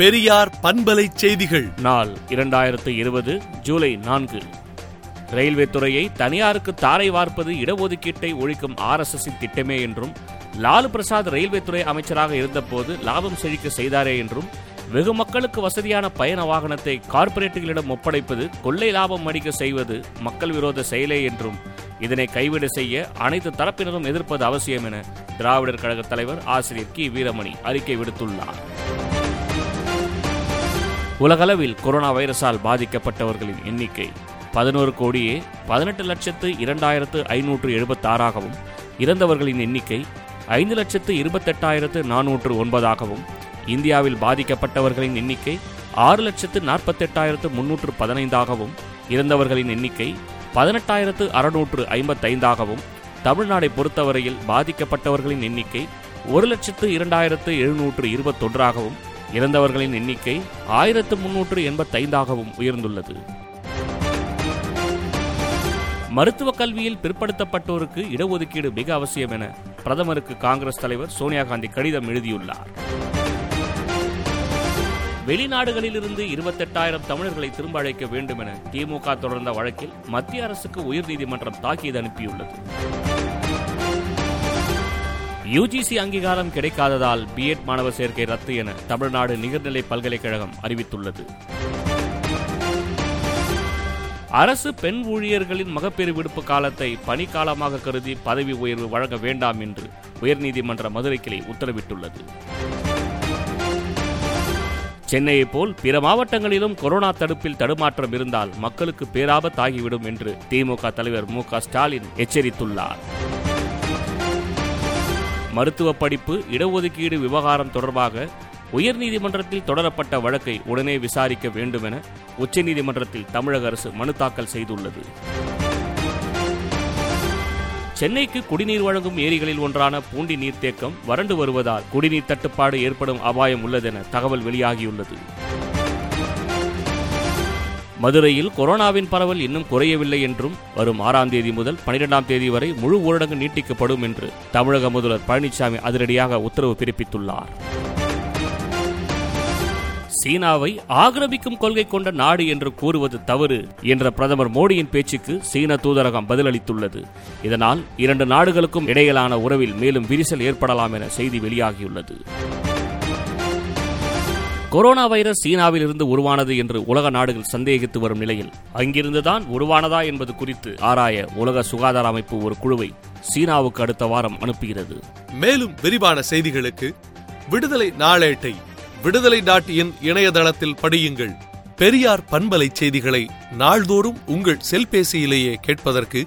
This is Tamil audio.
பெரியார் பண்பலை செய்திகள். நாள் இரண்டாயிரத்து இருபது ஜூலை நான்கு. ரயில்வே துறையை தனியாருக்கு தாரை வார்ப்பது இடஒதுக்கீட்டை ஒழிக்கும் ஆர்எஸ்எஸின் திட்டமே என்றும் லாலு பிரசாத் ரயில்வே துறை அமைச்சராக இருந்தபோது லாபம் செழிக்க செய்தாரே என்றும் வெகு மக்களுக்கு வசதியான பயண வாகனத்தை கார்ப்பரேட்டுகளிடம் ஒப்படைப்பது கொள்ளை லாபம் அடிக்க செய்வது மக்கள் விரோத செயலே என்றும் இதனை கைவிட செய்ய அனைத்து தரப்பினரும் எதிர்ப்பது அவசியம் என திராவிடர் கழக தலைவர் ஆசிரியர் கி. வீரமணி அறிக்கை விடுத்துள்ளார். உலகளவில் கொரோனா வைரஸால் பாதிக்கப்பட்டவர்களின் எண்ணிக்கை பதினோரு கோடியே பதினெட்டு லட்சத்து இரண்டாயிரத்து ஐநூற்று எழுபத்தாறாகவும் இறந்தவர்களின் எண்ணிக்கை ஐந்து லட்சத்து இருபத்தெட்டாயிரத்து நானூற்று ஒன்பதாகவும் இந்தியாவில் பாதிக்கப்பட்டவர்களின் எண்ணிக்கை ஆறு லட்சத்து நாற்பத்தெட்டாயிரத்து முன்னூற்று பதினைந்தாகவும் இறந்தவர்களின் எண்ணிக்கை பதினெட்டாயிரத்து அறுநூற்று ஐம்பத்தைந்தாகவும் தமிழ்நாடை பொறுத்தவரையில் பாதிக்கப்பட்டவர்களின் எண்ணிக்கை ஒரு லட்சத்து இரண்டாயிரத்து எழுநூற்று இருபத்தொன்றாகவும் இறந்தவர்களின் எண்ணிக்கை ஆயிரத்து முன்னூற்று எண்பத்தைந்தாகவும் உயர்ந்துள்ளது. மருத்துவக் கல்வியில் பிற்படுத்தப்பட்டோருக்கு இடஒதுக்கீடு மிக அவசியம் என பிரதமருக்கு காங்கிரஸ் தலைவர் சோனியா காந்தி கடிதம் எழுதியுள்ளார். வெளிநாடுகளிலிருந்து இருபத்தெட்டாயிரம் தமிழர்களை திரும்ப அழைக்க வேண்டும் என திமுக தொடர்ந்த வழக்கில் மத்திய அரசுக்கு உயர்நீதிமன்றம் தாக்கீது அனுப்பியுள்ளது. யுஜிசி அங்கீகாரம் கிடைக்காததால் பிஎட் மாணவர் சேர்க்கை ரத்து என தமிழ்நாடு நிகர்நிலை பல்கலைக்கழகம் அறிவித்துள்ளது. அரசு பெண் ஊழியர்களின் மகப்பேறு விடுப்பு காலத்தை பணிக்காலமாக கருதி பதவி உயர்வு வழங்க வேண்டாம் என்று உயர்நீதிமன்ற மதுரை கிளை உத்தரவிட்டுள்ளது. சென்னையை போல் பிற மாவட்டங்களிலும் கொரோனா தடுப்பில் தடுமாற்றம் இருந்தால் மக்களுக்கு பேராபத்தாகிவிடும் என்று திமுக தலைவர் மு ஸ்டாலின் எச்சரித்துள்ளார். மருத்துவ படிப்பு இடஒதுக்கீடு விவகாரம் தொடர்பாக உயர்நீதிமன்றத்தில் தொடரப்பட்ட வழக்கை உடனே விசாரிக்க வேண்டும் என உச்சநீதிமன்றத்தில் தமிழக அரசு மனு தாக்கல் செய்துள்ளது. சென்னைக்கு குடிநீர் வழங்கும் ஏரிகளில் ஒன்றான பூண்டி நீர்த்தேக்கம் வறண்டு வருவதால் குடிநீர் தட்டுப்பாடு ஏற்படும் அபாயம் உள்ளதென தகவல் வெளியாகியுள்ளது. மதுரையில் கொரோனாவின் பரவல் இன்னும் குறையவில்லை என்றும் வரும் ஆறாம் தேதி முதல் பனிரெண்டாம் தேதி வரை முழு ஊரடங்கு நீட்டிக்கப்படும் என்று தமிழக முதல்வர் பழனிசாமி அதிரடியாக உத்தரவு பிறப்பித்துள்ளார். சீனாவை ஆக்கிரமிக்கும் கொள்கை கொண்ட நாடு என்று கூறுவது தவறு என்ற பிரதமர் மோடியின் பேச்சுக்கு சீன தூதரகம் பதிலளித்துள்ளது. இதனால் இரண்டு நாடுகளுக்கும் இடையிலான உறவில் மேலும் விரிசல் ஏற்படலாம் என செய்தி வெளியாகியுள்ளது. கொரோனா வைரஸ் சீனாவில் இருந்து உருவானது என்று உலக நாடுகள் சந்தேகித்து வரும் நிலையில் அங்கிருந்துதான் உருவானதா என்பது குறித்து ஆராய உலக சுகாதார அமைப்பு ஒரு குழுவை சீனாவுக்கு அடுத்த வாரம் அனுப்புகிறது. மேலும் விரிவான செய்திகளுக்கு விடுதலை நாளேட்டை விடுதலை டாட் இன் இணையதளத்தில் படியுங்கள். பெரியார் பண்பலை செய்திகளை நாள்தோறும் உங்கள் செல்பேசியிலேயே கேட்பதற்கு